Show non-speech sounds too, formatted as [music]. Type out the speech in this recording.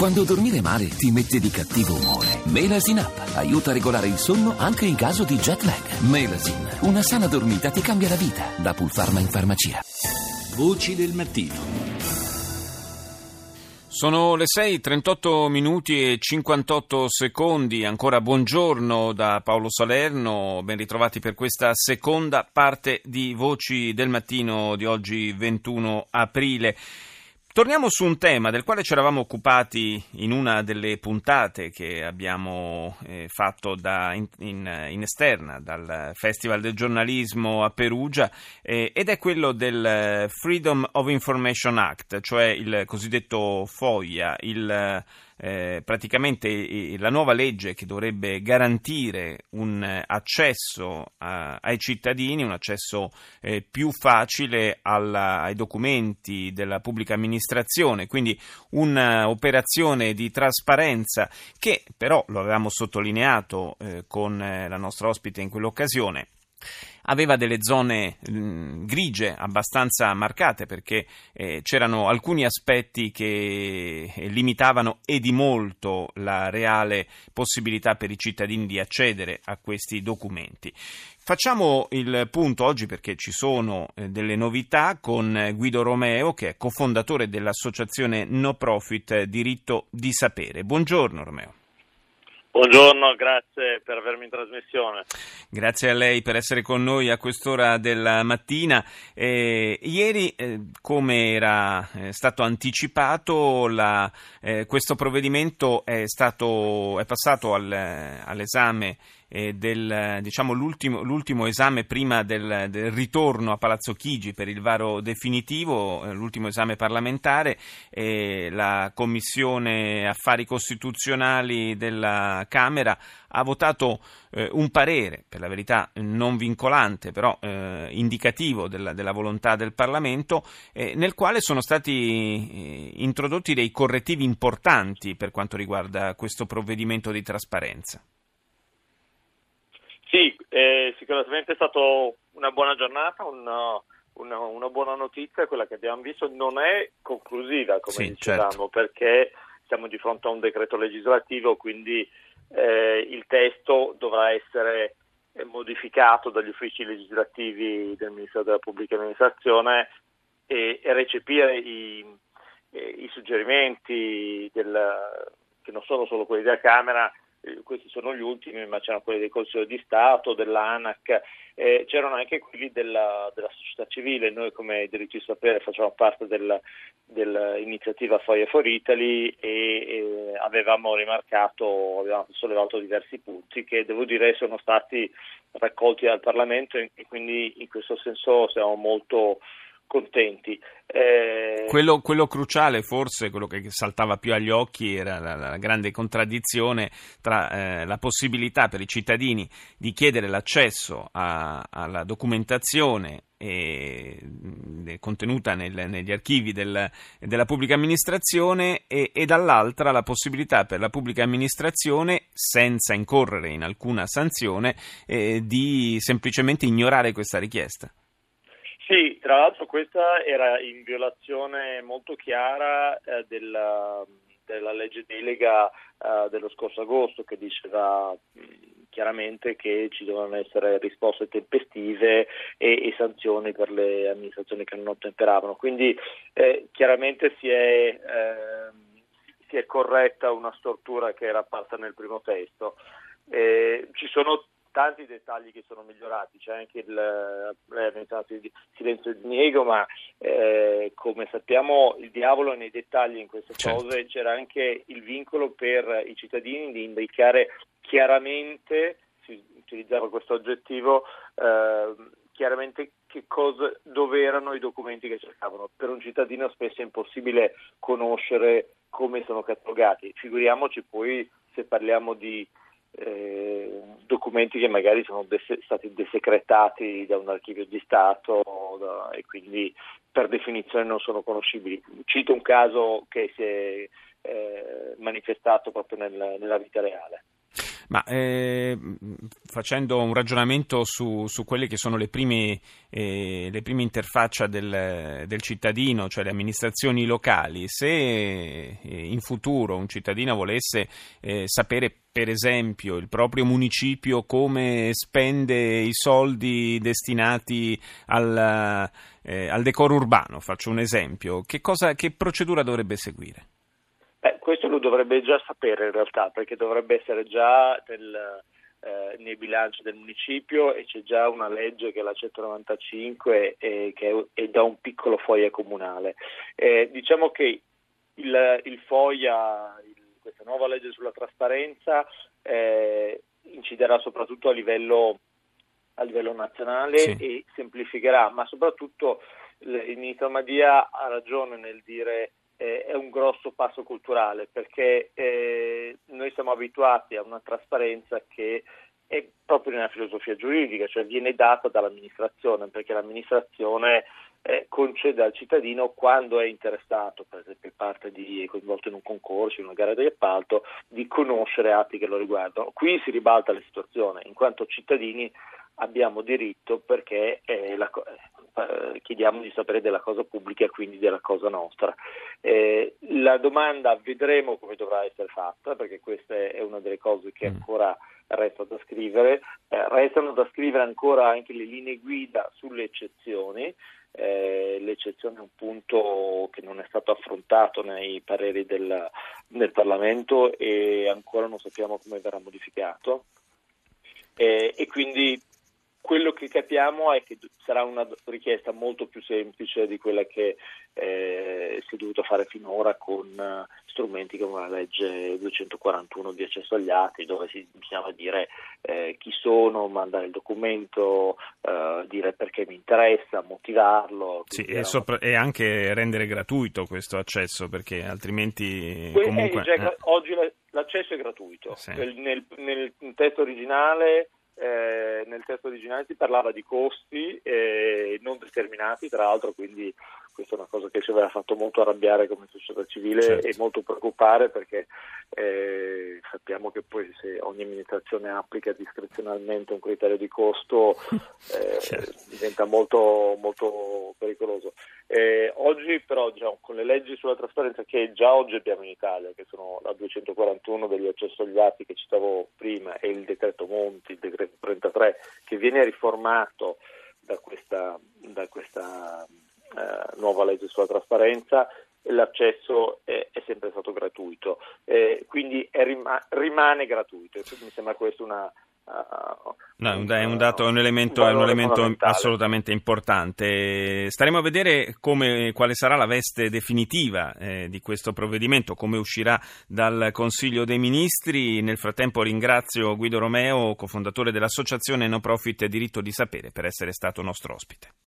Quando dormire male ti mette di cattivo umore. Melasin Up aiuta a regolare il sonno anche in caso di jet lag. Melasin, una sana dormita ti cambia la vita. Da Pulpharma in farmacia. Voci del mattino. Sono le 6, 38 minuti e 58 secondi. Ancora buongiorno da Paolo Salerno. Ben ritrovati per questa seconda parte di Voci del mattino di oggi 21 aprile. Torniamo su un tema del quale ci eravamo occupati in una delle puntate che abbiamo eh, fatto da, in, in, in, esterna dal Festival del giornalismo a Perugia eh, ed è quello del Freedom of Information Act, cioè il cosiddetto FOIA, il eh, praticamente la nuova legge che dovrebbe garantire un accesso a, ai cittadini, un accesso eh, più facile alla, ai documenti della pubblica amministrazione, quindi un'operazione di trasparenza che però, lo avevamo sottolineato eh, con eh, la nostra ospite in quell'occasione, aveva delle zone mh, grigie abbastanza marcate perché eh, c'erano alcuni aspetti che eh, limitavano e di molto la reale possibilità per i cittadini di accedere a questi documenti. Facciamo il punto oggi perché ci sono eh, delle novità con Guido Romeo che è cofondatore dell'associazione no profit Diritto di Sapere. Buongiorno Romeo. Buongiorno, grazie per avermi in trasmissione. Grazie a lei per essere con noi a quest'ora della mattina. Eh, ieri, eh, come era eh, stato anticipato, la, eh, questo provvedimento è, stato, è passato al, all'esame eh, del, diciamo, l'ultimo, l'ultimo, esame prima del, del, ritorno a Palazzo Chigi per il varo definitivo, eh, l'ultimo esame parlamentare, la Commissione Affari Costituzionali della Camera ha votato eh, un parere, per la verità non vincolante, però eh, indicativo della, della, volontà del Parlamento, eh, nel quale sono stati introdotti dei correttivi importanti per quanto riguarda questo provvedimento di trasparenza. Sì, eh, sicuramente è stata una buona giornata, una, una, una, buona notizia, quella che abbiamo visto non è conclusiva, come sì, dicevamo, certo. perché siamo di fronte a un decreto legislativo, quindi eh, il testo dovrà essere modificato dagli uffici legislativi del Ministero della Pubblica Amministrazione e, e recepire i, eh, i suggerimenti del, che non sono solo quelli della Camera, eh, questi sono gli ultimi, ma c'erano quelli del Consiglio di Stato, dell'ANAC, eh, c'erano anche quelli della, della, società civile. Noi come diritti di sapere facciamo parte del, dell'iniziativa Foia for Italy e, e avevamo rimarcato, avevamo sollevato diversi punti che devo dire sono stati raccolti dal Parlamento e quindi in questo senso siamo molto contenti. Eh... Quello, quello, cruciale, forse quello che saltava più agli occhi, era la, la grande contraddizione tra eh, la possibilità per i cittadini di chiedere l'accesso a, alla documentazione e, contenuta nel, negli archivi del, della pubblica amministrazione e, e, dall'altra la possibilità per la pubblica amministrazione, senza incorrere in alcuna sanzione, eh, di semplicemente ignorare questa richiesta. Sì, tra l'altro questa era in violazione molto chiara eh, della, della, legge delega eh, dello scorso agosto che diceva chiaramente che ci dovevano essere risposte tempestive e, e, sanzioni per le amministrazioni che non ottemperavano. Quindi eh, chiaramente si è, ehm, si è corretta una stortura che era apparsa nel primo testo. Eh, ci sono tanti dettagli che sono migliorati, c'è anche il, ha menzionato il silenzio di Diego, ma eh, come sappiamo il diavolo è nei dettagli in queste certo. cose, c'era anche il vincolo per i cittadini di indicare chiaramente, si utilizzava questo aggettivo, eh, chiaramente che cosa, dove erano i documenti che cercavano. Per un cittadino spesso è impossibile conoscere come sono catalogati, figuriamoci poi se parliamo di eh, documenti che magari sono des- stati desecretati da un archivio di Stato da, e quindi per definizione non sono conoscibili. Cito un caso che si è eh, manifestato proprio nel, nella vita reale. Ma eh, facendo un ragionamento su, su, quelle che sono le prime, eh, le prime interfaccia del, del, cittadino, cioè le amministrazioni locali, se eh, in futuro un cittadino volesse eh, sapere per esempio il proprio municipio come spende i soldi destinati al, eh, al decoro urbano, faccio un esempio, che, cosa, che procedura dovrebbe seguire? Questo lo dovrebbe già sapere in realtà, perché dovrebbe essere già nel, eh, nei bilanci del municipio e c'è già una legge che è la 195 e che è, è da un piccolo FOIA comunale. Eh, diciamo che il, il FOIA, il, questa nuova legge sulla trasparenza, eh, inciderà soprattutto a livello, a livello nazionale sì. e semplificherà, ma soprattutto il ministro Madia ha ragione nel dire eh, è un grosso passo culturale perché eh, noi siamo abituati a una trasparenza che è proprio nella filosofia giuridica, cioè viene data dall'amministrazione, perché l'amministrazione eh, concede al cittadino quando è interessato, per esempio parte di, coinvolto in un concorso, in una gara di appalto, di conoscere atti che lo riguardano. Qui si ribalta la situazione, in quanto cittadini abbiamo diritto perché la, eh, chiediamo di sapere della cosa pubblica e quindi della cosa nostra. Eh, la domanda vedremo come dovrà essere fatta perché questa è una delle cose che mm. ancora resta da scrivere. Eh, restano da scrivere ancora anche le linee guida sulle eccezioni. Eh, l'eccezione è un punto che non è stato affrontato nei pareri del, del Parlamento e ancora non sappiamo come verrà modificato. Eh, e quindi quello che capiamo è che sarà una richiesta molto più semplice di quella che eh, si è dovuta fare finora con uh, strumenti come la legge 241 di accesso agli atti, dove si bisognava dire eh, chi sono, mandare il documento, uh, dire perché mi interessa, motivarlo. Sì, e, sopra- e, anche rendere gratuito questo accesso, perché altrimenti comunque... Già, eh. Oggi l'accesso è gratuito. Sì. Nel, nel testo originale eh, nel testo originale si parlava di costi eh, non determinati, tra l'altro, quindi questa è una cosa che ci aveva fatto molto arrabbiare come società civile certo. e molto preoccupare perché eh, sappiamo che poi se ogni amministrazione applica discrezionalmente un criterio di costo [laughs] eh, certo. diventa molto, molto pericoloso. Eh, oggi però già con le leggi sulla trasparenza che già oggi abbiamo in Italia, che sono la 241 degli accesso agli atti che citavo prima e il decreto Monti, il decreto 33, che viene riformato da questa, da questa eh, nuova legge sulla trasparenza, l'accesso è, è sempre stato gratuito, eh, quindi rima- rimane gratuito. Mi sembra questo una, No, è un, dato, è un elemento, è un elemento assolutamente importante. Staremo a vedere come, quale sarà la veste definitiva eh, di questo provvedimento, come uscirà dal Consiglio dei Ministri. Nel frattempo ringrazio Guido Romeo, cofondatore dell'associazione No Profit Diritto di Sapere, per essere stato nostro ospite.